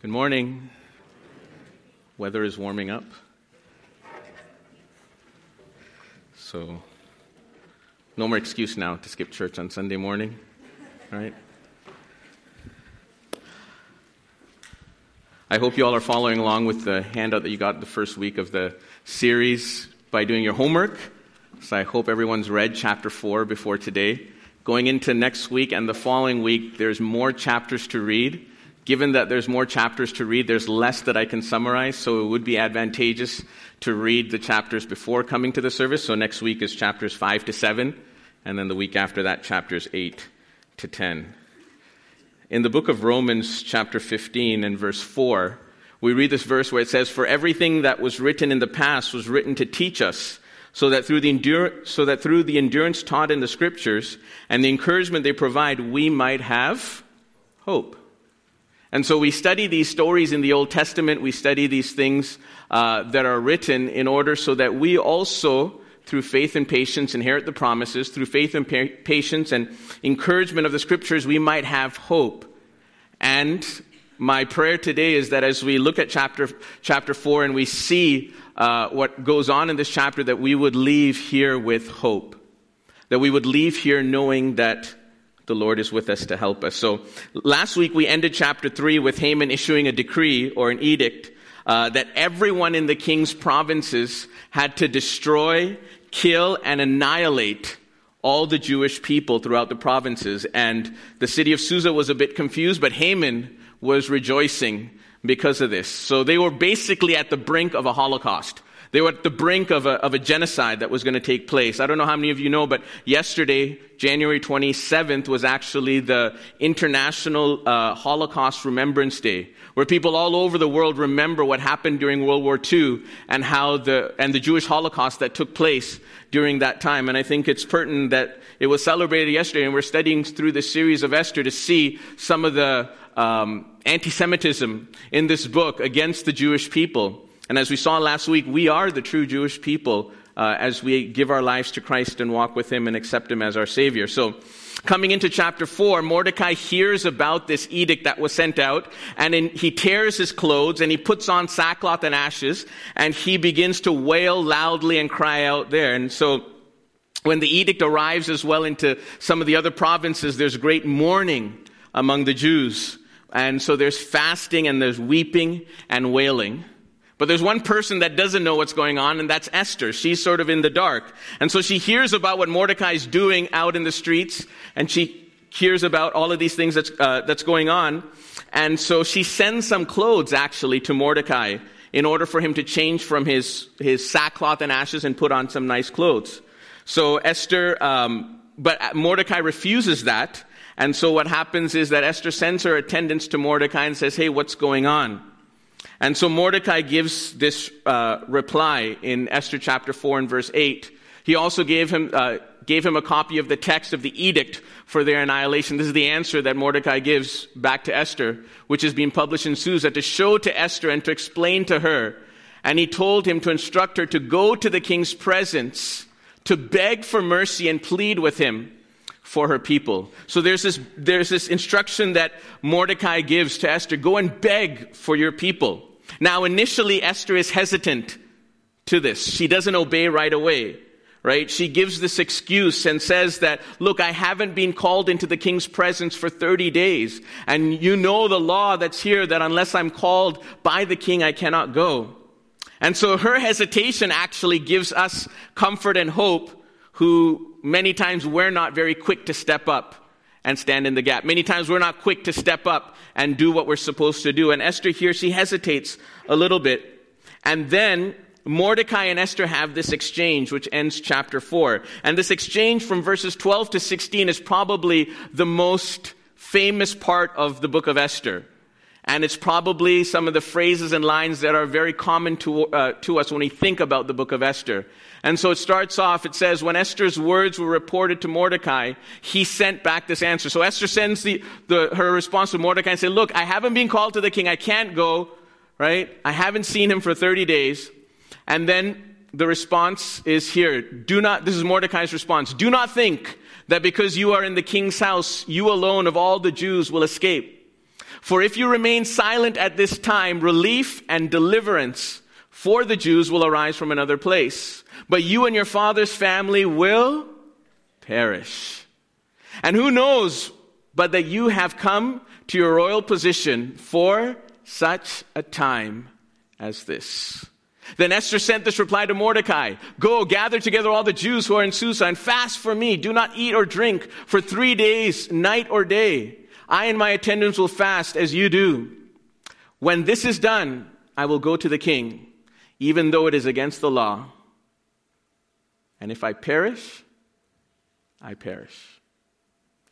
Good morning. Weather is warming up. So, no more excuse now to skip church on Sunday morning, right? I hope you all are following along with the handout that you got the first week of the series by doing your homework. So, I hope everyone's read chapter 4 before today. Going into next week and the following week, there's more chapters to read given that there's more chapters to read, there's less that I can summarize, so it would be advantageous to read the chapters before coming to the service. So next week is chapters 5 to 7, and then the week after that, chapters 8 to 10. In the book of Romans, chapter 15 and verse 4, we read this verse where it says, For everything that was written in the past was written to teach us, so that through the, endure- so that through the endurance taught in the scriptures and the encouragement they provide, we might have hope. And so we study these stories in the Old Testament, we study these things uh, that are written in order so that we also, through faith and patience, inherit the promises. Through faith and pa- patience and encouragement of the scriptures, we might have hope. And my prayer today is that as we look at chapter, chapter 4 and we see uh, what goes on in this chapter, that we would leave here with hope. That we would leave here knowing that the Lord is with us to help us. So last week we ended chapter 3 with Haman issuing a decree or an edict uh, that everyone in the king's provinces had to destroy, kill, and annihilate all the Jewish people throughout the provinces. And the city of Susa was a bit confused, but Haman was rejoicing because of this. So they were basically at the brink of a Holocaust. They were at the brink of a, of a genocide that was going to take place. I don't know how many of you know, but yesterday, January 27th, was actually the International uh, Holocaust Remembrance Day, where people all over the world remember what happened during World War II and how the, and the Jewish Holocaust that took place during that time. And I think it's pertinent that it was celebrated yesterday, and we're studying through the series of Esther to see some of the um, anti Semitism in this book against the Jewish people. And as we saw last week, we are the true Jewish people uh, as we give our lives to Christ and walk with Him and accept Him as our Savior. So, coming into chapter 4, Mordecai hears about this edict that was sent out, and in, he tears his clothes and he puts on sackcloth and ashes, and he begins to wail loudly and cry out there. And so, when the edict arrives as well into some of the other provinces, there's great mourning among the Jews. And so there's fasting and there's weeping and wailing. But there's one person that doesn't know what's going on, and that's Esther. She's sort of in the dark. And so she hears about what Mordecai's doing out in the streets, and she hears about all of these things that's, uh, that's going on. And so she sends some clothes, actually, to Mordecai in order for him to change from his, his sackcloth and ashes and put on some nice clothes. So Esther, um, but Mordecai refuses that. And so what happens is that Esther sends her attendants to Mordecai and says, Hey, what's going on? And so Mordecai gives this uh, reply in Esther chapter 4 and verse 8. He also gave him, uh, gave him a copy of the text of the edict for their annihilation. This is the answer that Mordecai gives back to Esther, which is being published in Susa to show to Esther and to explain to her. And he told him to instruct her to go to the king's presence, to beg for mercy and plead with him for her people. So there's this, there's this instruction that Mordecai gives to Esther go and beg for your people. Now, initially, Esther is hesitant to this. She doesn't obey right away, right? She gives this excuse and says that, look, I haven't been called into the king's presence for 30 days. And you know the law that's here that unless I'm called by the king, I cannot go. And so her hesitation actually gives us comfort and hope who many times we're not very quick to step up and stand in the gap. Many times we're not quick to step up and do what we're supposed to do. And Esther here, she hesitates a little bit. And then Mordecai and Esther have this exchange, which ends chapter 4. And this exchange from verses 12 to 16 is probably the most famous part of the book of Esther. And it's probably some of the phrases and lines that are very common to, uh, to us when we think about the book of Esther. And so it starts off, it says, when Esther's words were reported to Mordecai, he sent back this answer. So Esther sends the, the, her response to Mordecai and said, look, I haven't been called to the king. I can't go, right? I haven't seen him for 30 days. And then the response is here. Do not, this is Mordecai's response. Do not think that because you are in the king's house, you alone of all the Jews will escape. For if you remain silent at this time, relief and deliverance for the Jews will arise from another place. But you and your father's family will perish. And who knows but that you have come to your royal position for such a time as this. Then Esther sent this reply to Mordecai Go, gather together all the Jews who are in Susa and fast for me. Do not eat or drink for three days, night or day. I and my attendants will fast as you do. When this is done, I will go to the king, even though it is against the law. And if I perish, I perish.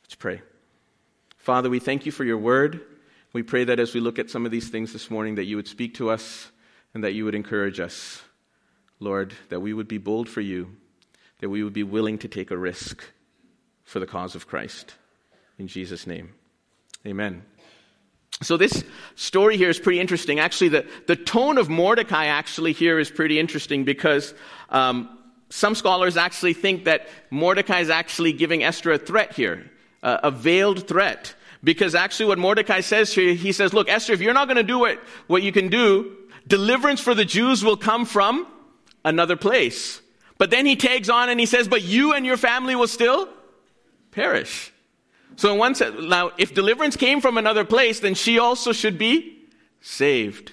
Let's pray. Father, we thank you for your word. We pray that as we look at some of these things this morning, that you would speak to us and that you would encourage us. Lord, that we would be bold for you, that we would be willing to take a risk for the cause of Christ. In Jesus' name, amen. So, this story here is pretty interesting. Actually, the, the tone of Mordecai actually here is pretty interesting because um, some scholars actually think that Mordecai is actually giving Esther a threat here, uh, a veiled threat. Because actually, what Mordecai says here, he says, Look, Esther, if you're not going to do what, what you can do, deliverance for the Jews will come from another place. But then he tags on and he says, But you and your family will still perish. So, in one sense, now, if deliverance came from another place, then she also should be saved.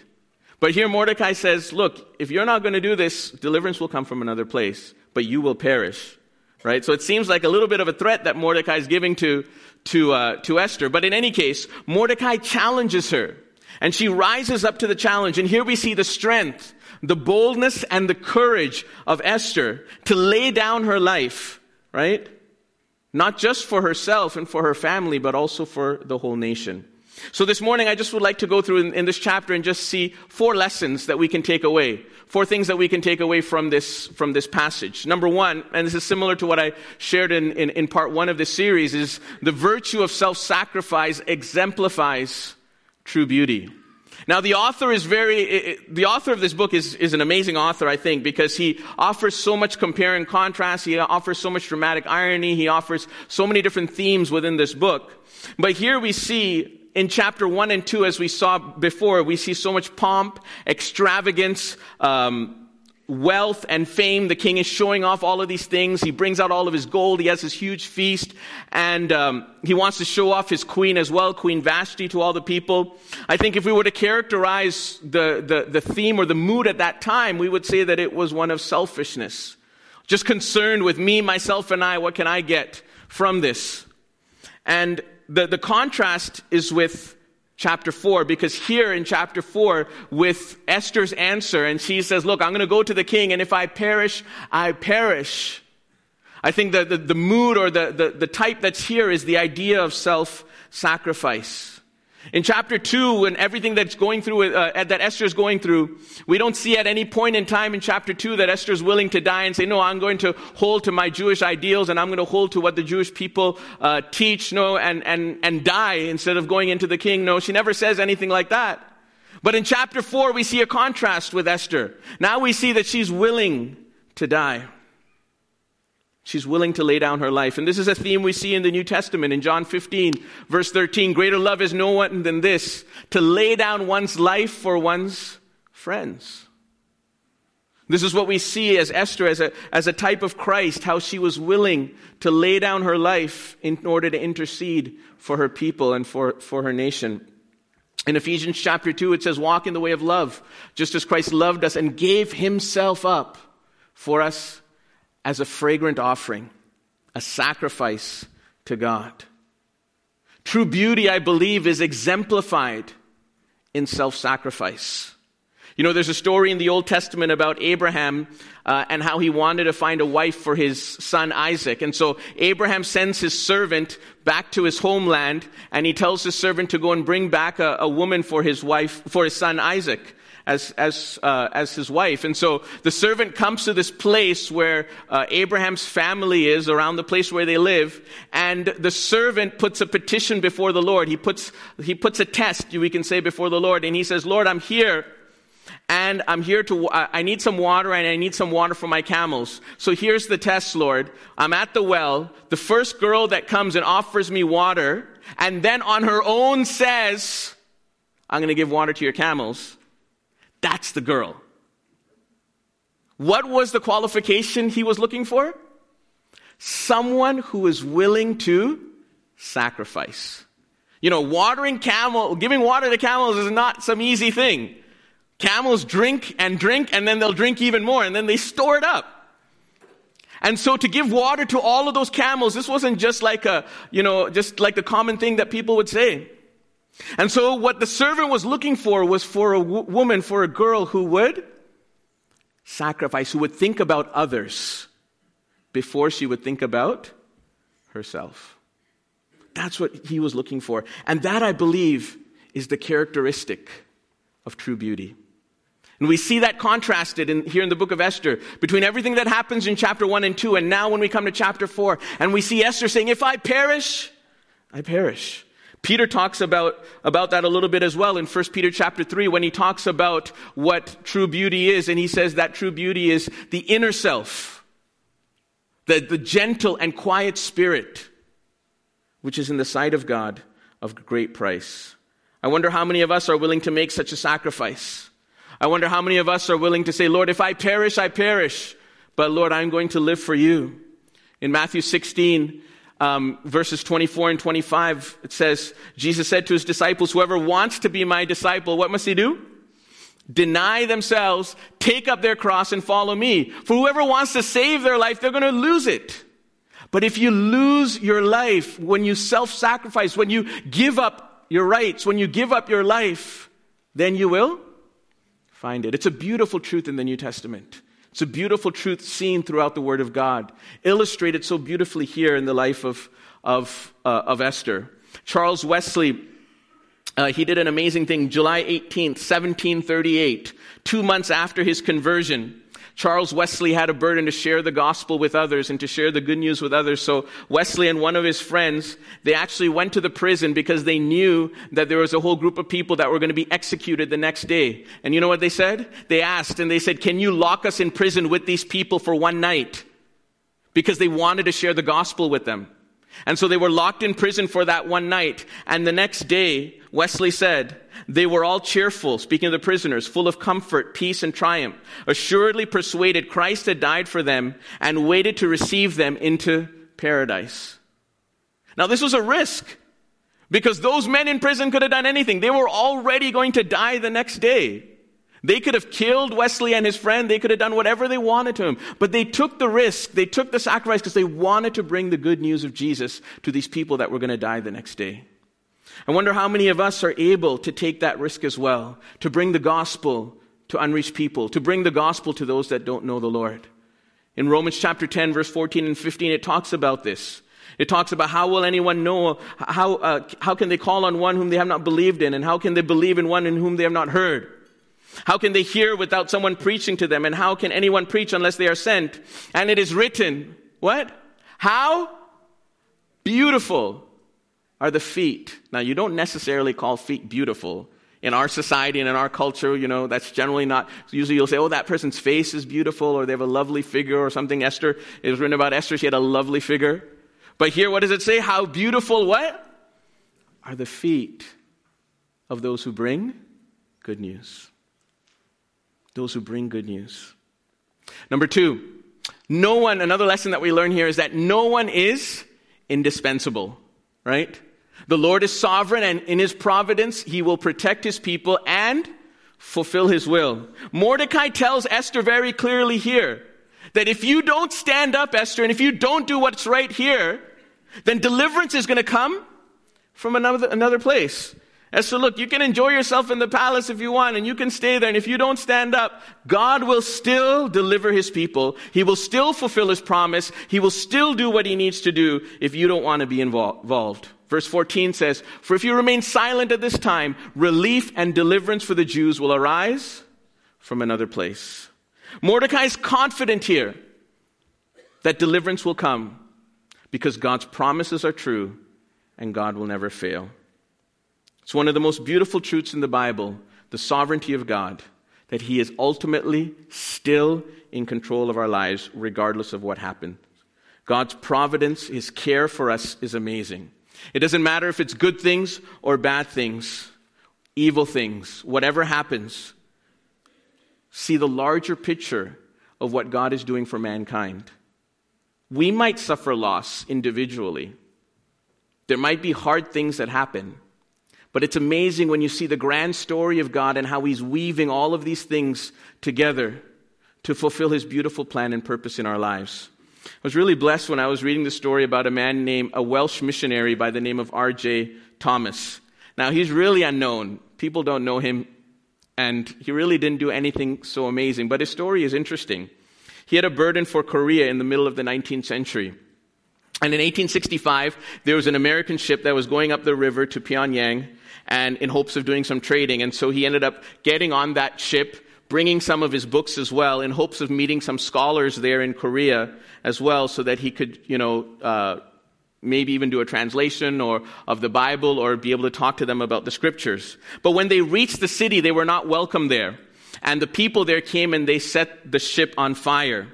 But here Mordecai says, look, if you're not going to do this, deliverance will come from another place, but you will perish. Right? So it seems like a little bit of a threat that Mordecai is giving to, to, uh, to Esther. But in any case, Mordecai challenges her. And she rises up to the challenge. And here we see the strength, the boldness, and the courage of Esther to lay down her life, right? Not just for herself and for her family, but also for the whole nation. So this morning, I just would like to go through in, in, this chapter and just see four lessons that we can take away. Four things that we can take away from this, from this passage. Number one, and this is similar to what I shared in, in, in part one of this series, is the virtue of self-sacrifice exemplifies true beauty. Now, the author is very, the author of this book is, is an amazing author, I think, because he offers so much compare and contrast. He offers so much dramatic irony. He offers so many different themes within this book. But here we see in chapter 1 and 2, as we saw before, we see so much pomp, extravagance, um, wealth, and fame. The king is showing off all of these things. He brings out all of his gold. He has this huge feast. And um, he wants to show off his queen as well, Queen Vashti, to all the people. I think if we were to characterize the, the, the theme or the mood at that time, we would say that it was one of selfishness. Just concerned with me, myself, and I. What can I get from this? And the, the contrast is with chapter 4 because here in chapter 4 with Esther's answer and she says, look, I'm going to go to the king and if I perish, I perish. I think that the, the mood or the, the, the type that's here is the idea of self-sacrifice. In chapter 2, and everything that's going through, uh, that Esther is going through, we don't see at any point in time in chapter 2 that Esther is willing to die and say, no, I'm going to hold to my Jewish ideals and I'm going to hold to what the Jewish people uh, teach, no, and, and, and die instead of going into the king. No, she never says anything like that. But in chapter 4, we see a contrast with Esther. Now we see that she's willing to die. She's willing to lay down her life. And this is a theme we see in the New Testament in John 15, verse 13. Greater love is no one than this, to lay down one's life for one's friends. This is what we see as Esther, as a, as a type of Christ, how she was willing to lay down her life in order to intercede for her people and for, for her nation. In Ephesians chapter 2, it says, Walk in the way of love, just as Christ loved us and gave himself up for us as a fragrant offering, a sacrifice to God. True beauty, I believe, is exemplified in self sacrifice. You know, there's a story in the Old Testament about Abraham uh, and how he wanted to find a wife for his son Isaac. And so Abraham sends his servant back to his homeland and he tells his servant to go and bring back a, a woman for his wife, for his son Isaac as, as, uh, as his wife. And so the servant comes to this place where uh, Abraham's family is, around the place where they live, and the servant puts a petition before the Lord. He puts, he puts a test, we can say, before the Lord, and he says, Lord, I'm here. And I'm here to, I need some water and I need some water for my camels. So here's the test, Lord. I'm at the well. The first girl that comes and offers me water and then on her own says, I'm going to give water to your camels. That's the girl. What was the qualification he was looking for? Someone who is willing to sacrifice. You know, watering camel, giving water to camels is not some easy thing. Camels drink and drink and then they'll drink even more and then they store it up. And so to give water to all of those camels, this wasn't just like a, you know, just like the common thing that people would say. And so what the servant was looking for was for a w- woman, for a girl who would sacrifice, who would think about others before she would think about herself. That's what he was looking for. And that, I believe, is the characteristic of true beauty. And we see that contrasted in, here in the book of Esther between everything that happens in chapter 1 and 2 and now when we come to chapter 4 and we see Esther saying, If I perish, I perish. Peter talks about, about that a little bit as well in 1 Peter chapter 3 when he talks about what true beauty is and he says that true beauty is the inner self, the, the gentle and quiet spirit which is in the sight of God of great price. I wonder how many of us are willing to make such a sacrifice. I wonder how many of us are willing to say, Lord, if I perish, I perish. But Lord, I'm going to live for you. In Matthew 16, um, verses 24 and 25, it says, Jesus said to his disciples, Whoever wants to be my disciple, what must he do? Deny themselves, take up their cross, and follow me. For whoever wants to save their life, they're going to lose it. But if you lose your life when you self sacrifice, when you give up your rights, when you give up your life, then you will find it. It's a beautiful truth in the New Testament. It's a beautiful truth seen throughout the Word of God, illustrated so beautifully here in the life of, of, uh, of Esther. Charles Wesley, uh, he did an amazing thing. July 18th, 1738, two months after his conversion, Charles Wesley had a burden to share the gospel with others and to share the good news with others. So Wesley and one of his friends, they actually went to the prison because they knew that there was a whole group of people that were going to be executed the next day. And you know what they said? They asked and they said, can you lock us in prison with these people for one night? Because they wanted to share the gospel with them. And so they were locked in prison for that one night. And the next day, Wesley said, they were all cheerful, speaking of the prisoners, full of comfort, peace, and triumph, assuredly persuaded Christ had died for them and waited to receive them into paradise. Now, this was a risk because those men in prison could have done anything. They were already going to die the next day. They could have killed Wesley and his friend. They could have done whatever they wanted to him. But they took the risk. They took the sacrifice because they wanted to bring the good news of Jesus to these people that were going to die the next day. I wonder how many of us are able to take that risk as well, to bring the gospel to unreached people, to bring the gospel to those that don't know the Lord. In Romans chapter 10, verse 14 and 15, it talks about this. It talks about how will anyone know, how, uh, how can they call on one whom they have not believed in, and how can they believe in one in whom they have not heard? How can they hear without someone preaching to them? And how can anyone preach unless they are sent? And it is written, what? How beautiful are the feet. Now, you don't necessarily call feet beautiful. In our society and in our culture, you know, that's generally not, usually you'll say, oh, that person's face is beautiful or they have a lovely figure or something. Esther, it was written about Esther, she had a lovely figure. But here, what does it say? How beautiful what? Are the feet of those who bring good news those who bring good news. Number two, no one, another lesson that we learn here is that no one is indispensable, right? The Lord is sovereign and in his providence, he will protect his people and fulfill his will. Mordecai tells Esther very clearly here that if you don't stand up, Esther, and if you don't do what's right here, then deliverance is going to come from another, another place. Esther, look, you can enjoy yourself in the palace if you want, and you can stay there. And if you don't stand up, God will still deliver his people. He will still fulfill his promise. He will still do what he needs to do if you don't want to be involved. Verse 14 says, For if you remain silent at this time, relief and deliverance for the Jews will arise from another place. Mordecai is confident here that deliverance will come because God's promises are true and God will never fail. It's one of the most beautiful truths in the Bible the sovereignty of God, that He is ultimately still in control of our lives, regardless of what happens. God's providence, His care for us is amazing. It doesn't matter if it's good things or bad things. evil things, whatever happens, see the larger picture of what God is doing for mankind. We might suffer loss individually. There might be hard things that happen. But it's amazing when you see the grand story of God and how He's weaving all of these things together to fulfill His beautiful plan and purpose in our lives. I was really blessed when I was reading the story about a man named, a Welsh missionary by the name of R.J. Thomas. Now, he's really unknown. People don't know him, and he really didn't do anything so amazing, but his story is interesting. He had a burden for Korea in the middle of the 19th century. And in 1865, there was an American ship that was going up the river to Pyongyang and in hopes of doing some trading. And so he ended up getting on that ship, bringing some of his books as well, in hopes of meeting some scholars there in Korea as well, so that he could, you know, uh, maybe even do a translation or of the Bible or be able to talk to them about the scriptures. But when they reached the city, they were not welcome there. And the people there came and they set the ship on fire.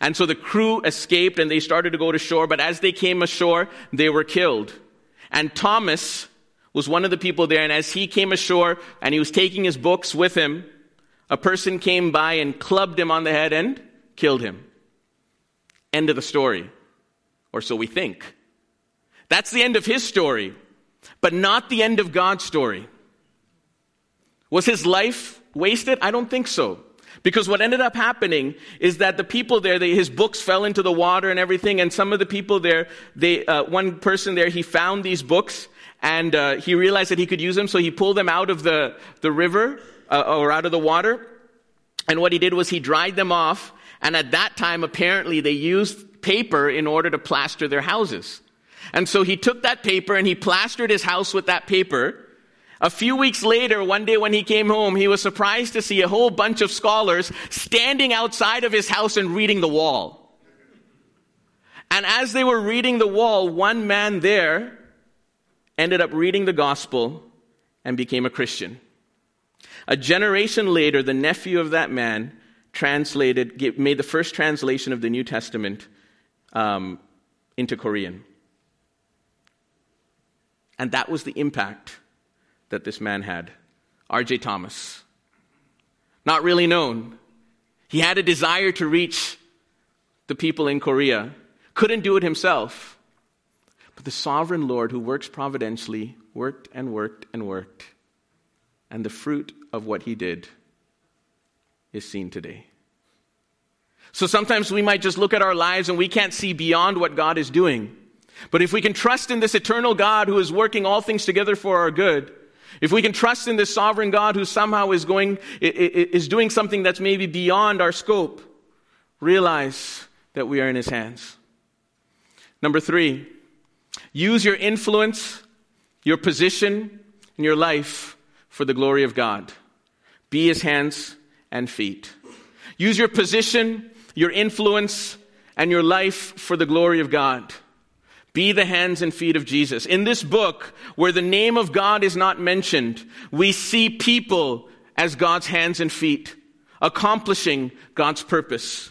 And so the crew escaped and they started to go to shore, but as they came ashore, they were killed. And Thomas was one of the people there, and as he came ashore and he was taking his books with him, a person came by and clubbed him on the head and killed him. End of the story. Or so we think. That's the end of his story, but not the end of God's story. Was his life wasted? I don't think so. Because what ended up happening is that the people there, they, his books fell into the water and everything, and some of the people there, they, uh, one person there, he found these books and uh, he realized that he could use them, so he pulled them out of the, the river uh, or out of the water. And what he did was he dried them off, and at that time, apparently, they used paper in order to plaster their houses. And so he took that paper and he plastered his house with that paper. A few weeks later, one day when he came home, he was surprised to see a whole bunch of scholars standing outside of his house and reading the wall. And as they were reading the wall, one man there ended up reading the gospel and became a Christian. A generation later, the nephew of that man translated, made the first translation of the New Testament um, into Korean. And that was the impact that this man had. R.J. Thomas. Not really known. He had a desire to reach the people in Korea, couldn't do it himself. But the sovereign Lord who works providentially worked and worked and worked. And the fruit of what he did is seen today. So sometimes we might just look at our lives and we can't see beyond what God is doing. But if we can trust in this eternal God who is working all things together for our good, if we can trust in this sovereign God who somehow is going, is doing something that's maybe beyond our scope, realize that we are in his hands. Number three, use your influence, your position, and your life for the glory of God. Be his hands and feet. Use your position, your influence, and your life for the glory of God. Be the hands and feet of Jesus. In this book, where the name of God is not mentioned, we see people as God's hands and feet, accomplishing God's purpose.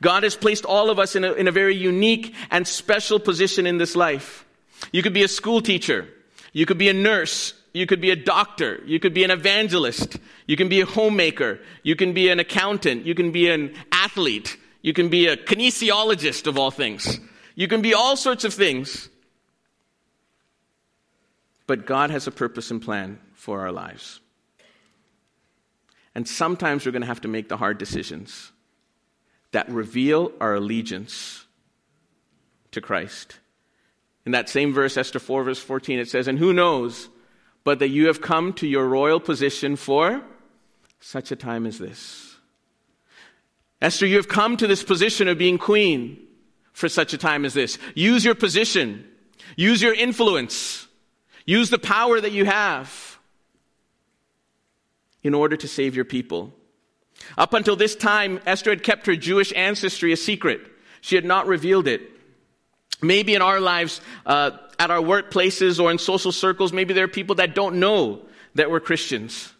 God has placed all of us in a, in a very unique and special position in this life. You could be a school teacher. You could be a nurse. You could be a doctor. You could be an evangelist. You can be a homemaker. You can be an accountant. You can be an athlete. You can be a kinesiologist of all things. You can be all sorts of things. But God has a purpose and plan for our lives. And sometimes we're going to have to make the hard decisions that reveal our allegiance to Christ. In that same verse, Esther 4, verse 14, it says, And who knows but that you have come to your royal position for such a time as this? Esther, you have come to this position of being queen for such a time as this. Use your position. Use your influence. Use the power that you have in order to save your people. Up until this time, Esther had kept her Jewish ancestry a secret. She had not revealed it. Maybe in our lives, uh, at our workplaces or in social circles, maybe there are people that don't know that we're Christians.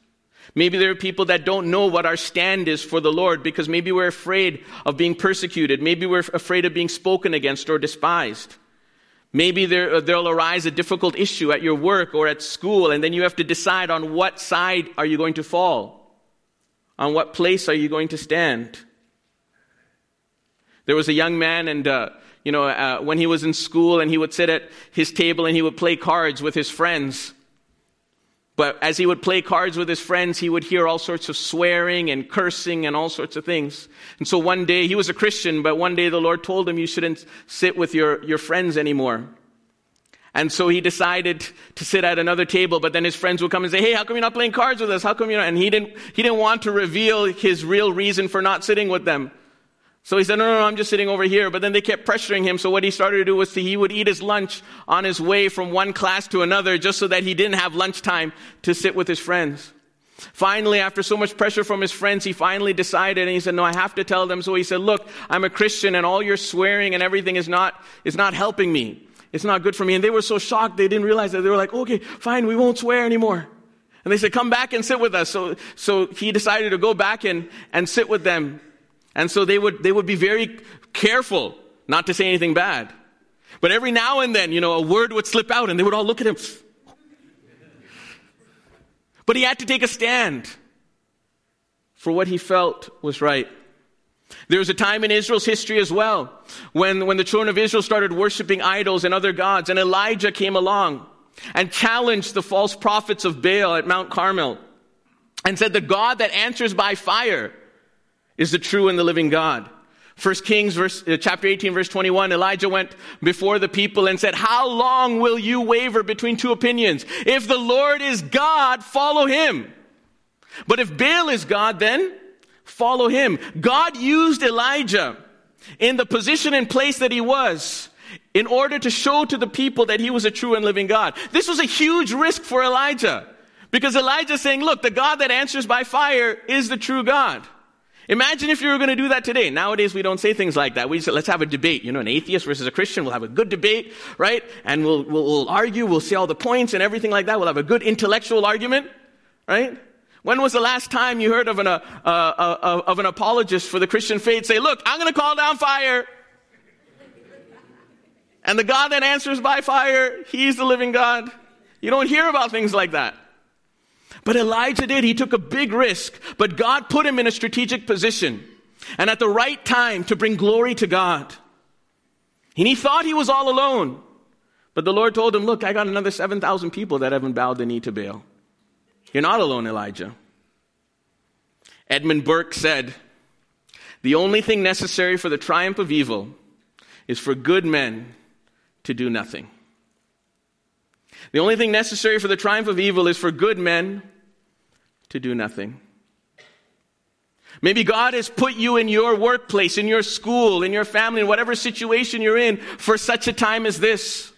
Maybe there are people that don't know what our stand is for the Lord because maybe we're afraid of being persecuted. Maybe we're afraid of being spoken against or despised. Maybe there, there'll arise a difficult issue at your work or at school, and then you have to decide on what side are you going to fall? On what place are you going to stand? There was a young man, and uh, you know, uh, when he was in school, and he would sit at his table and he would play cards with his friends. But as he would play cards with his friends, he would hear all sorts of swearing and cursing and all sorts of things. And so one day, he was a Christian, but one day the Lord told him you shouldn't sit with your, your friends anymore. And so he decided to sit at another table, but then his friends would come and say, Hey, how come you're not playing cards with us? How come you're not? And he didn't, he didn't want to reveal his real reason for not sitting with them. So he said, no, no, no, I'm just sitting over here. But then they kept pressuring him. So what he started to do was to, he would eat his lunch on his way from one class to another just so that he didn't have lunchtime to sit with his friends. Finally, after so much pressure from his friends, he finally decided and he said, no, I have to tell them. So he said, look, I'm a Christian and all your swearing and everything is not, is not helping me. It's not good for me. And they were so shocked they didn't realize that. They were like, okay, fine, we won't swear anymore. And they said, come back and sit with us. So, so he decided to go back and, and sit with them. And so they would, they would be very careful not to say anything bad. But every now and then, you know, a word would slip out and they would all look at him. But he had to take a stand for what he felt was right. There was a time in Israel's history as well when, when the children of Israel started worshiping idols and other gods, and Elijah came along and challenged the false prophets of Baal at Mount Carmel and said, The God that answers by fire is the true and the living God. First Kings verse, uh, chapter 18 verse 21, Elijah went before the people and said, How long will you waver between two opinions? If the Lord is God, follow him. But if Baal is God, then follow him. God used Elijah in the position and place that he was in order to show to the people that he was a true and living God. This was a huge risk for Elijah because Elijah saying, look, the God that answers by fire is the true God. Imagine if you were going to do that today. Nowadays, we don't say things like that. We say, let's have a debate. You know, an atheist versus a Christian. We'll have a good debate, right? And we'll, we'll, we'll argue. We'll see all the points and everything like that. We'll have a good intellectual argument, right? When was the last time you heard of an, uh, uh, uh, of an apologist for the Christian faith say, look, I'm going to call down fire. And the God that answers by fire, He's the living God. You don't hear about things like that. But Elijah did. He took a big risk, but God put him in a strategic position and at the right time to bring glory to God. And he thought he was all alone. But the Lord told him, Look, I got another 7,000 people that haven't bowed the knee to Baal. You're not alone, Elijah. Edmund Burke said, The only thing necessary for the triumph of evil is for good men to do nothing. The only thing necessary for the triumph of evil is for good men to do nothing. Maybe God has put you in your workplace, in your school, in your family, in whatever situation you're in for such a time as this.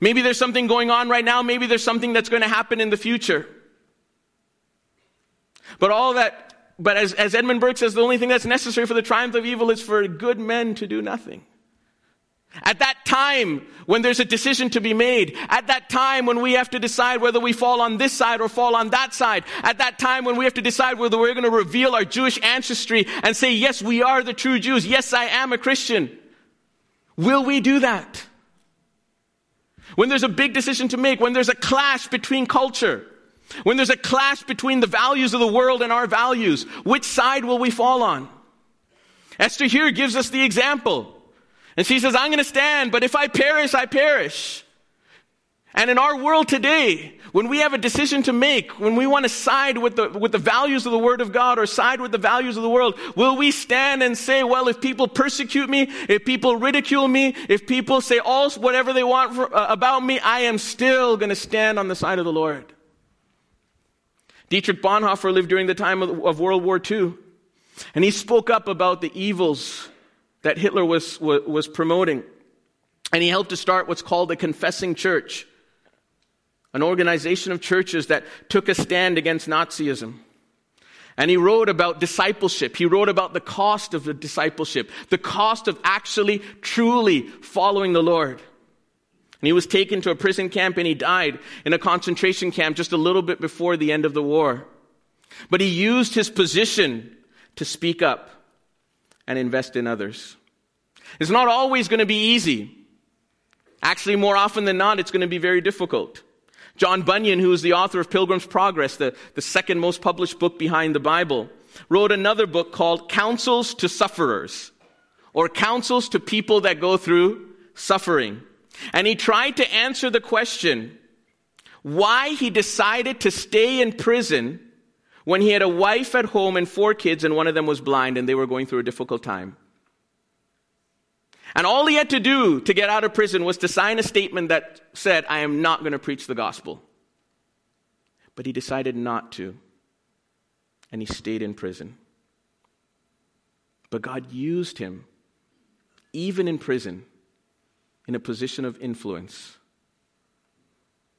Maybe there's something going on right now. Maybe there's something that's going to happen in the future. But all that, but as, as Edmund Burke says, the only thing that's necessary for the triumph of evil is for good men to do nothing. At that time, when there's a decision to be made, at that time when we have to decide whether we fall on this side or fall on that side, at that time when we have to decide whether we're going to reveal our Jewish ancestry and say, yes, we are the true Jews, yes, I am a Christian, will we do that? When there's a big decision to make, when there's a clash between culture, when there's a clash between the values of the world and our values, which side will we fall on? Esther here gives us the example. And she says, I'm going to stand, but if I perish, I perish. And in our world today, when we have a decision to make, when we want to side with the, with the values of the Word of God or side with the values of the world, will we stand and say, well, if people persecute me, if people ridicule me, if people say all whatever they want for, uh, about me, I am still going to stand on the side of the Lord? Dietrich Bonhoeffer lived during the time of, of World War II, and he spoke up about the evils that Hitler was, was promoting. And he helped to start what's called the Confessing Church, an organization of churches that took a stand against Nazism. And he wrote about discipleship. He wrote about the cost of the discipleship, the cost of actually, truly following the Lord. And he was taken to a prison camp and he died in a concentration camp just a little bit before the end of the war. But he used his position to speak up and invest in others. It's not always going to be easy. Actually, more often than not, it's going to be very difficult. John Bunyan, who is the author of Pilgrim's Progress, the, the second most published book behind the Bible, wrote another book called Counsels to Sufferers, or Counsels to People That Go Through Suffering. And he tried to answer the question why he decided to stay in prison when he had a wife at home and four kids, and one of them was blind and they were going through a difficult time. And all he had to do to get out of prison was to sign a statement that said, I am not going to preach the gospel. But he decided not to. And he stayed in prison. But God used him, even in prison, in a position of influence.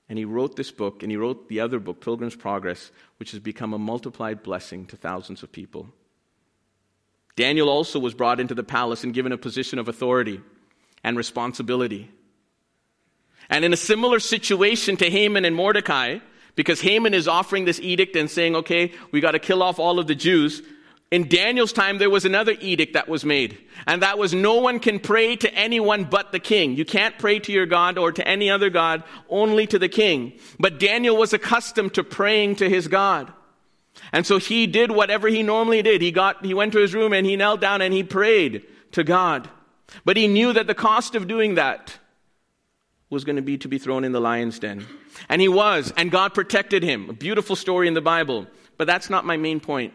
And he wrote this book, and he wrote the other book, Pilgrim's Progress, which has become a multiplied blessing to thousands of people. Daniel also was brought into the palace and given a position of authority and responsibility. And in a similar situation to Haman and Mordecai, because Haman is offering this edict and saying, okay, we got to kill off all of the Jews. In Daniel's time, there was another edict that was made, and that was no one can pray to anyone but the king. You can't pray to your God or to any other God, only to the king. But Daniel was accustomed to praying to his God. And so he did whatever he normally did. He got, he went to his room and he knelt down and he prayed to God. But he knew that the cost of doing that was going to be to be thrown in the lion's den. And he was, and God protected him. A beautiful story in the Bible. But that's not my main point.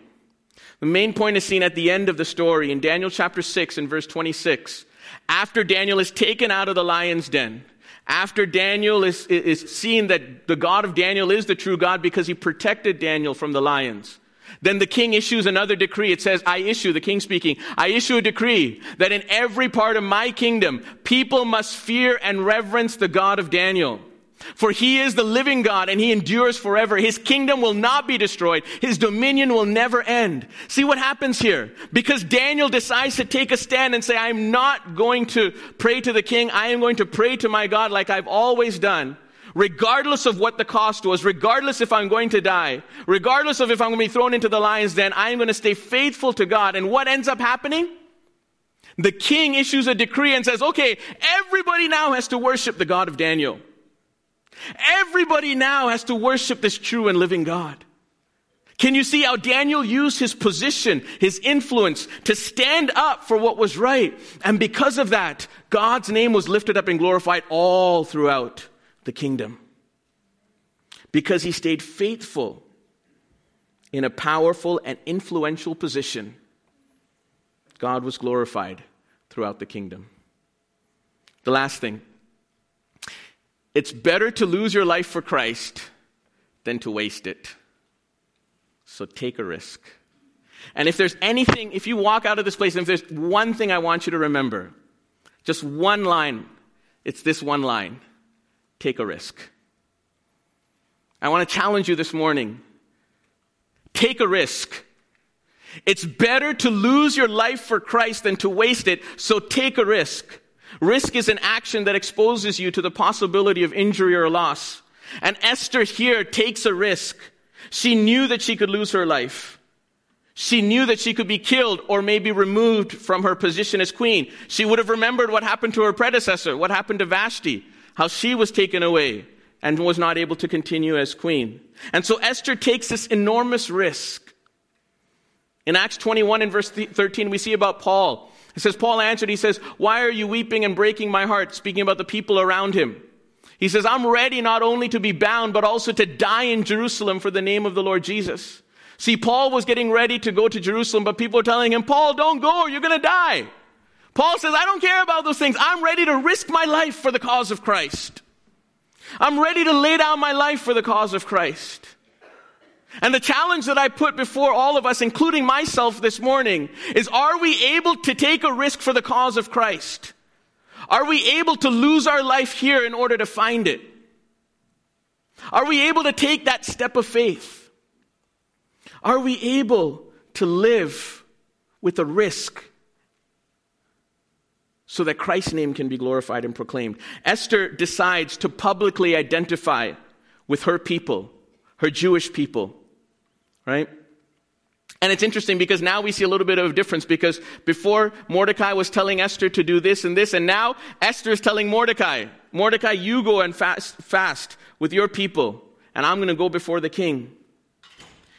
The main point is seen at the end of the story in Daniel chapter 6 and verse 26. After Daniel is taken out of the lion's den, after Daniel is, is seeing that the God of Daniel is the true God because he protected Daniel from the lions. Then the king issues another decree. It says, I issue, the king speaking, I issue a decree that in every part of my kingdom, people must fear and reverence the God of Daniel. For he is the living God and he endures forever. His kingdom will not be destroyed. His dominion will never end. See what happens here? Because Daniel decides to take a stand and say, I'm not going to pray to the king. I am going to pray to my God like I've always done. Regardless of what the cost was, regardless if I'm going to die, regardless of if I'm going to be thrown into the lion's den, I am going to stay faithful to God. And what ends up happening? The king issues a decree and says, okay, everybody now has to worship the God of Daniel. Everybody now has to worship this true and living God. Can you see how Daniel used his position, his influence to stand up for what was right? And because of that, God's name was lifted up and glorified all throughout the kingdom. Because he stayed faithful in a powerful and influential position, God was glorified throughout the kingdom. The last thing it's better to lose your life for Christ than to waste it. So take a risk. And if there's anything, if you walk out of this place, and if there's one thing I want you to remember, just one line, it's this one line take a risk. I want to challenge you this morning. Take a risk. It's better to lose your life for Christ than to waste it, so take a risk. Risk is an action that exposes you to the possibility of injury or loss. And Esther here takes a risk. She knew that she could lose her life. She knew that she could be killed or maybe removed from her position as queen. She would have remembered what happened to her predecessor, what happened to Vashti, how she was taken away and was not able to continue as queen. And so Esther takes this enormous risk. In Acts 21 and verse 13, we see about Paul. It says, Paul answered, he says, Why are you weeping and breaking my heart? Speaking about the people around him. He says, I'm ready not only to be bound, but also to die in Jerusalem for the name of the Lord Jesus. See, Paul was getting ready to go to Jerusalem, but people are telling him, Paul, don't go, you're to die. Paul says, I don't care about those things. I'm ready to risk my life for the cause of Christ. I'm ready to lay down my life for the cause of Christ. And the challenge that I put before all of us, including myself this morning, is are we able to take a risk for the cause of Christ? Are we able to lose our life here in order to find it? Are we able to take that step of faith? Are we able to live with a risk so that Christ's name can be glorified and proclaimed? Esther decides to publicly identify with her people, her Jewish people right? And it's interesting because now we see a little bit of a difference because before Mordecai was telling Esther to do this and this, and now Esther is telling Mordecai, Mordecai, you go and fast, fast with your people, and I'm going to go before the king.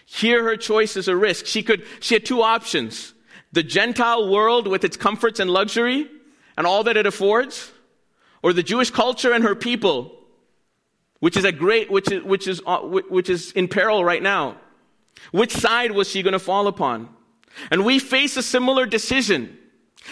Here her choice is a risk. She could, she had two options. The Gentile world with its comforts and luxury and all that it affords, or the Jewish culture and her people, which is a great, which is, which is, uh, which is in peril right now. Which side was she going to fall upon? And we face a similar decision.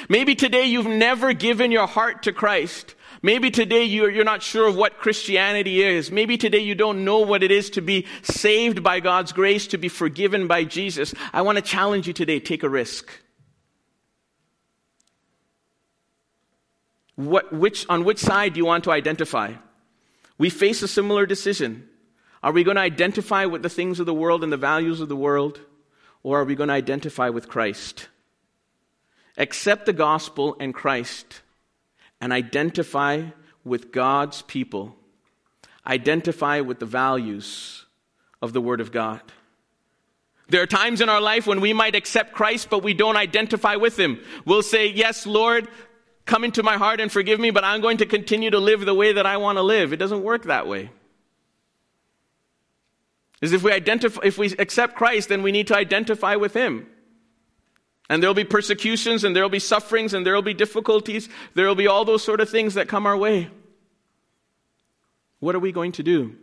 Maybe today you've never given your heart to Christ. Maybe today you're, you're not sure of what Christianity is. Maybe today you don't know what it is to be saved by God's grace, to be forgiven by Jesus. I want to challenge you today take a risk. What, which, on which side do you want to identify? We face a similar decision. Are we going to identify with the things of the world and the values of the world? Or are we going to identify with Christ? Accept the gospel and Christ and identify with God's people. Identify with the values of the Word of God. There are times in our life when we might accept Christ, but we don't identify with Him. We'll say, Yes, Lord, come into my heart and forgive me, but I'm going to continue to live the way that I want to live. It doesn't work that way. Is if we identify, if we accept Christ, then we need to identify with Him. And there will be persecutions, and there will be sufferings, and there will be difficulties. There will be all those sort of things that come our way. What are we going to do?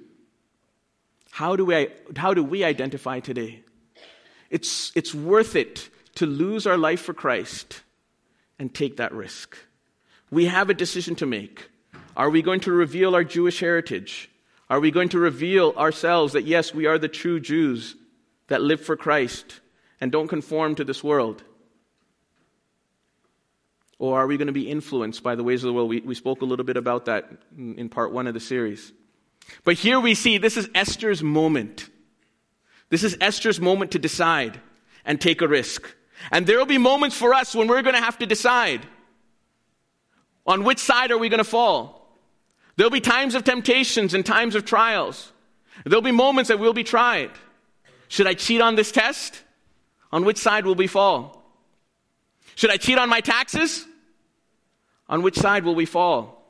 How do we, how do we identify today? It's, it's worth it to lose our life for Christ and take that risk. We have a decision to make. Are we going to reveal our Jewish heritage? Are we going to reveal ourselves that, yes, we are the true Jews that live for Christ and don't conform to this world? Or are we going to be influenced by the ways of the world? We, we spoke a little bit about that in, in part one of the series. But here we see this is Esther's moment. This is Esther's moment to decide and take a risk. And there will be moments for us when we're going to have to decide on which side are we going to fall. There'll be times of temptations and times of trials. There'll be moments that we'll be tried. Should I cheat on this test? On which side will we fall? Should I cheat on my taxes? On which side will we fall?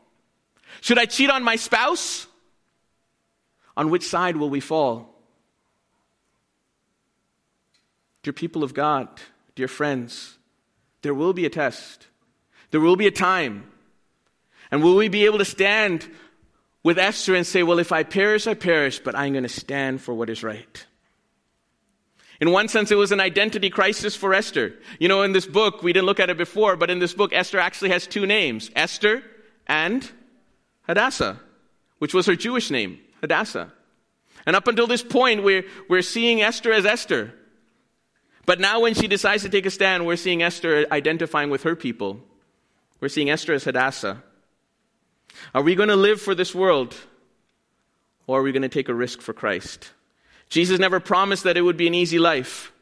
Should I cheat on my spouse? On which side will we fall? Dear people of God, dear friends, there will be a test. There will be a time and will we be able to stand with Esther and say, Well, if I perish, I perish, but I'm going to stand for what is right? In one sense, it was an identity crisis for Esther. You know, in this book, we didn't look at it before, but in this book, Esther actually has two names Esther and Hadassah, which was her Jewish name, Hadassah. And up until this point, we're, we're seeing Esther as Esther. But now, when she decides to take a stand, we're seeing Esther identifying with her people. We're seeing Esther as Hadassah. Are we going to live for this world or are we going to take a risk for Christ? Jesus never promised that it would be an easy life.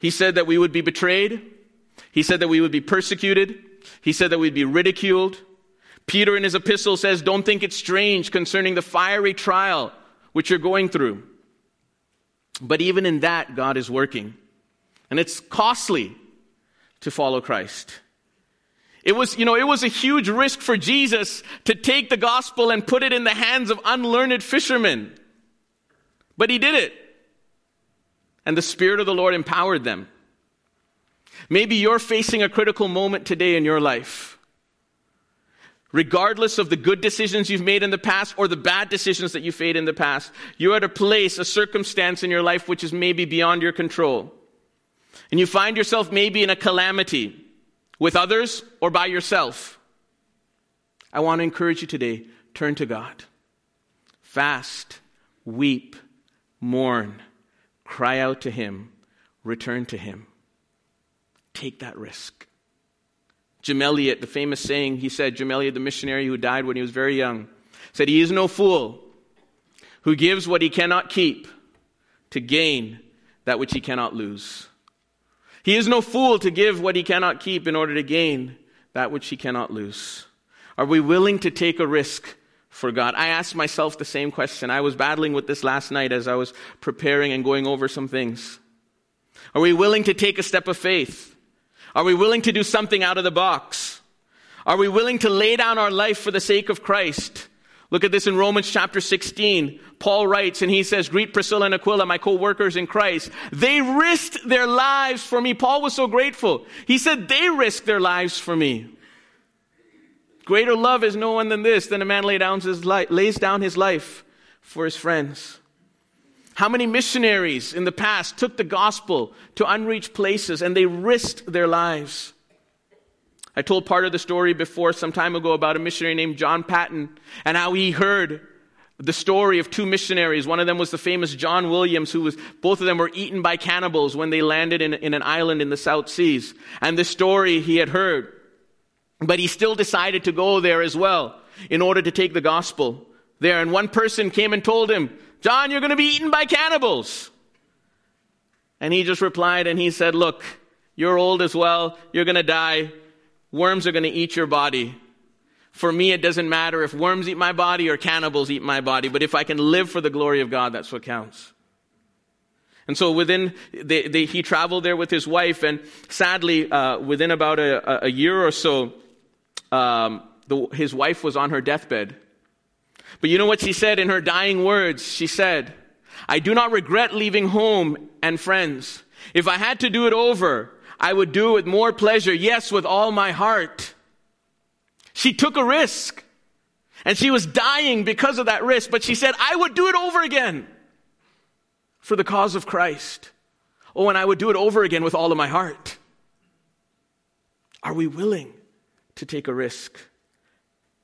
He said that we would be betrayed. He said that we would be persecuted. He said that we'd be ridiculed. Peter in his epistle says, Don't think it strange concerning the fiery trial which you're going through. But even in that, God is working. And it's costly to follow Christ. It was, you know, it was a huge risk for Jesus to take the gospel and put it in the hands of unlearned fishermen. But he did it. And the Spirit of the Lord empowered them. Maybe you're facing a critical moment today in your life. Regardless of the good decisions you've made in the past or the bad decisions that you've made in the past, you're at a place, a circumstance in your life which is maybe beyond your control. And you find yourself maybe in a calamity with others or by yourself. I want to encourage you today turn to God. Fast, weep, mourn, cry out to Him, return to Him. Take that risk. Jim Elliot, the famous saying, he said, Jim Elliot, the missionary who died when he was very young, said, He is no fool who gives what he cannot keep to gain that which he cannot lose. He is no fool to give what he cannot keep in order to gain that which he cannot lose. Are we willing to take a risk for God? I asked myself the same question. I was battling with this last night as I was preparing and going over some things. Are we willing to take a step of faith? Are we willing to do something out of the box? Are we willing to lay down our life for the sake of Christ? Look at this in Romans chapter 16. Paul writes and he says, Greet Priscilla and Aquila, my co-workers in Christ. They risked their lives for me. Paul was so grateful. He said, they risked their lives for me. Greater love is no one than this, than a man lay down his life, lays down his life for his friends. How many missionaries in the past took the gospel to unreached places and they risked their lives? I told part of the story before some time ago about a missionary named John Paton and how he heard the story of two missionaries. One of them was the famous John Williams, who was, both of them were eaten by cannibals when they landed in, in an island in the South Seas. And the story he had heard. But he still decided to go there as well in order to take the gospel there. And one person came and told him, John, you're going to be eaten by cannibals. And he just replied and he said, Look, you're old as well. You're going to die. Worms are going to eat your body. For me, it doesn't matter if worms eat my body or cannibals eat my body, but if I can live for the glory of God, that's what counts. And so within, they, he traveled there with his wife, and sadly, uh, within about a, a, year or so, um, the, his wife was on her deathbed. But you know what she said in her dying words? She said, I do not regret leaving home and friends. If I had to do it over, I would do it with more pleasure. Yes, with all my heart. She took a risk. And she was dying because of that risk, but she said, I would do it over again for the cause of Christ. Oh, and I would do it over again with all of my heart. Are we willing to take a risk?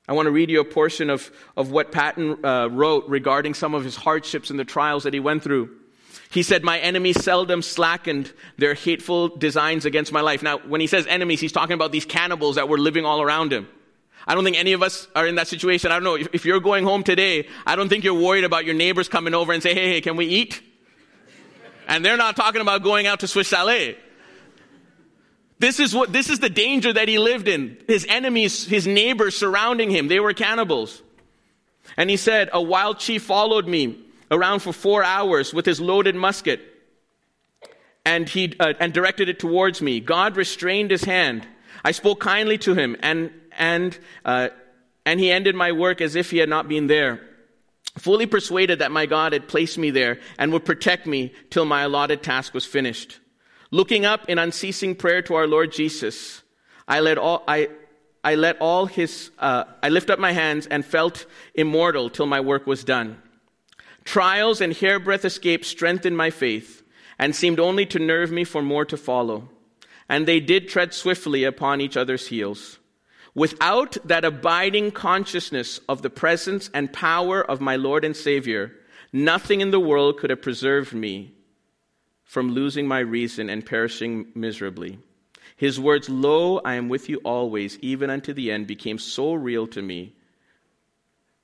I want to read you a portion of, of what Paton uh, wrote regarding some of his hardships and the trials that he went through. He said, My enemies seldom slackened their hateful designs against my life. Now, when he says enemies, he's talking about these cannibals that were living all around him. I don't think any of us are in that situation. I don't know. If, you're going home today, I don't think you're worried about your neighbors coming over and say, hey, hey, can we eat? And they're not talking about going out to Swiss Chalet. This is what, this is the danger that he lived in. His enemies, his neighbors surrounding him, they were cannibals. And he said, a wild chief followed me around for four hours with his loaded musket and he uh, and directed it towards me. God restrained his hand. I spoke kindly to him, and and uh, and he ended my work as if he had not been there. Fully persuaded that my God had placed me there and would protect me till my allotted task was finished. Looking up in unceasing prayer to our Lord Jesus, I let all I I let all his uh, I lift up my hands and felt immortal till my work was done. Trials and hairbreadth escapes strengthened my faith and seemed only to nerve me for more to follow. And they did tread swiftly upon each other's heels. Without that abiding consciousness of the presence and power of my Lord and Savior, nothing in the world could have preserved me from losing my reason and perishing miserably. His words, Lo, I am with you always, even unto the end, became so real to me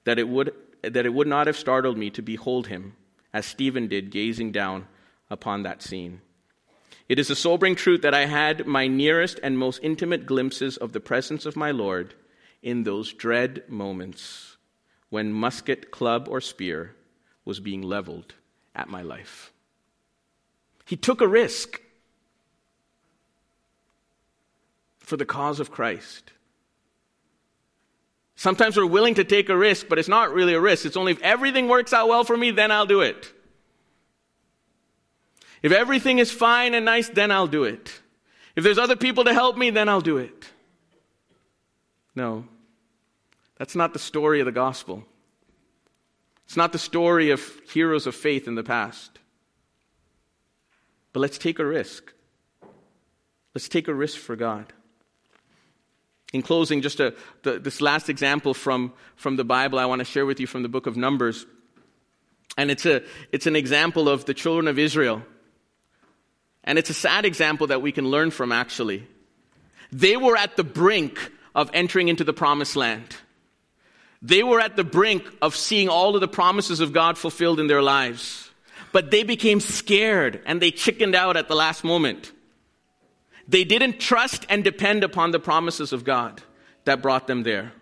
that it would that it would not have startled me to behold him, as Stephen did, gazing down upon that scene. It is a sobering truth that I had my nearest and most intimate glimpses of the presence of my Lord in those dread moments when musket, club, or spear was being leveled at my life. He took a risk for the cause of Christ. Sometimes we're willing to take a risk, but it's not really a risk. It's only if everything works out well for me, then I'll do it. If everything is fine and nice, then I'll do it. If there's other people to help me, then I'll do it. No, that's not the story of the gospel. It's not the story of heroes of faith in the past. But let's take a risk. Let's take a risk for God. In closing, just a, the, this last example from, from the Bible I want to share with you from the book of Numbers. And it's, a, it's an example of the children of Israel. And it's a sad example that we can learn from, actually. They were at the brink of entering into the promised land. They were at the brink of seeing all of the promises of God fulfilled in their lives. But they became scared and they chickened out at the last moment. They didn't trust and depend upon the promises of God that brought them there.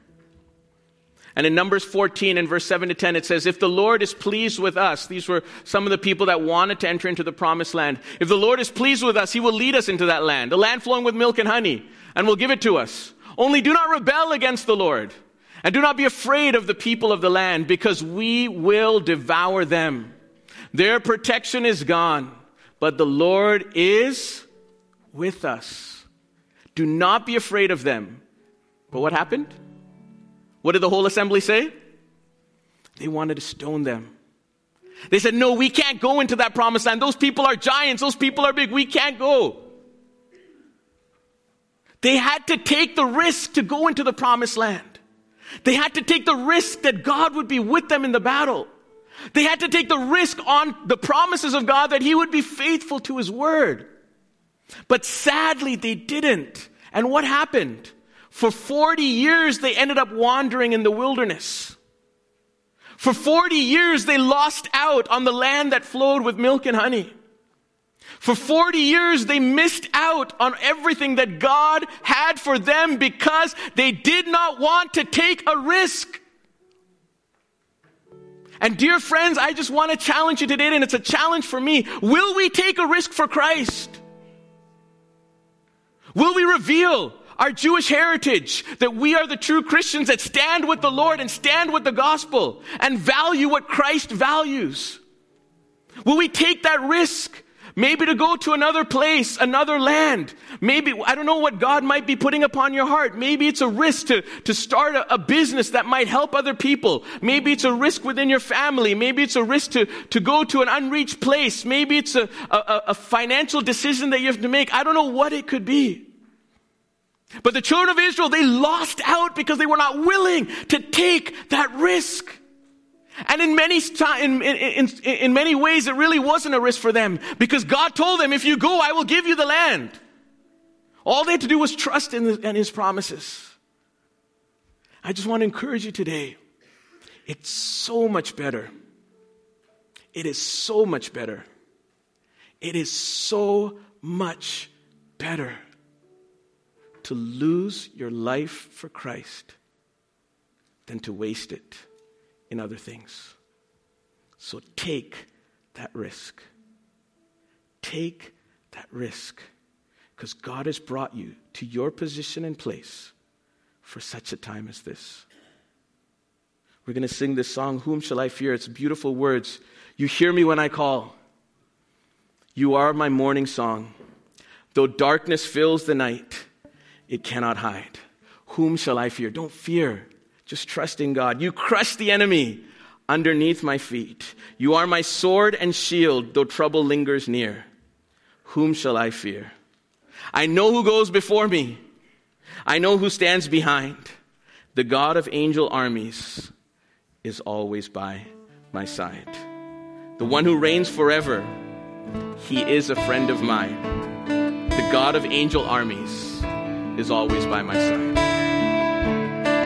And in Numbers 14, in verse 7 to 10, it says, If the Lord is pleased with us, these were some of the people that wanted to enter into the promised land. If the Lord is pleased with us, he will lead us into that land, a land flowing with milk and honey, and will give it to us. Only do not rebel against the Lord, and do not be afraid of the people of the land, because we will devour them. Their protection is gone, but the Lord is with us. Do not be afraid of them. But what happened? What did the whole assembly say? They wanted to stone them. They said, No, we can't go into that promised land. Those people are giants. Those people are big. We can't go. They had to take the risk to go into the promised land. They had to take the risk that God would be with them in the battle. They had to take the risk on the promises of God that He would be faithful to His word. But sadly, they didn't. And what happened? For 40 years, they ended up wandering in the wilderness. For 40 years, they lost out on the land that flowed with milk and honey. For 40 years, they missed out on everything that God had for them because they did not want to take a risk. And dear friends, I just want to challenge you today, and it's a challenge for me. Will we take a risk for Christ? Will we reveal our Jewish heritage, that we are the true Christians that stand with the Lord and stand with the gospel and value what Christ values? Will we take that risk? Maybe to go to another place, another land. Maybe, I don't know what God might be putting upon your heart. Maybe it's a risk to, to start a, a, business that might help other people. Maybe it's a risk within your family. Maybe it's a risk to, to go to an unreached place. Maybe it's a, a, a financial decision that you have to make. I don't know what it could be. But the children of Israel, they lost out because they were not willing to take that risk. And in many, in, in, in, many ways, it really wasn't a risk for them because God told them, if you go, I will give you the land. All they had to do was trust in, the, in His promises. I just want to encourage you today. It's so much better. It is so much better. It is so much better to lose your life for Christ than to waste it in other things. So take that risk. Take that risk because God has brought you to your position and place for such a time as this. We're going to sing this song, Whom Shall I Fear? It's beautiful words. You hear me when I call. You are my morning song. Though darkness fills the night, it cannot hide. Whom shall I fear? Don't fear. Just trust in God. You crush the enemy underneath my feet. You are my sword and shield, though trouble lingers near. Whom shall I fear? I know who goes before me. I know who stands behind. The God of angel armies is always by my side. The one who reigns forever, he is a friend of mine. The God of angel armies is always by my side.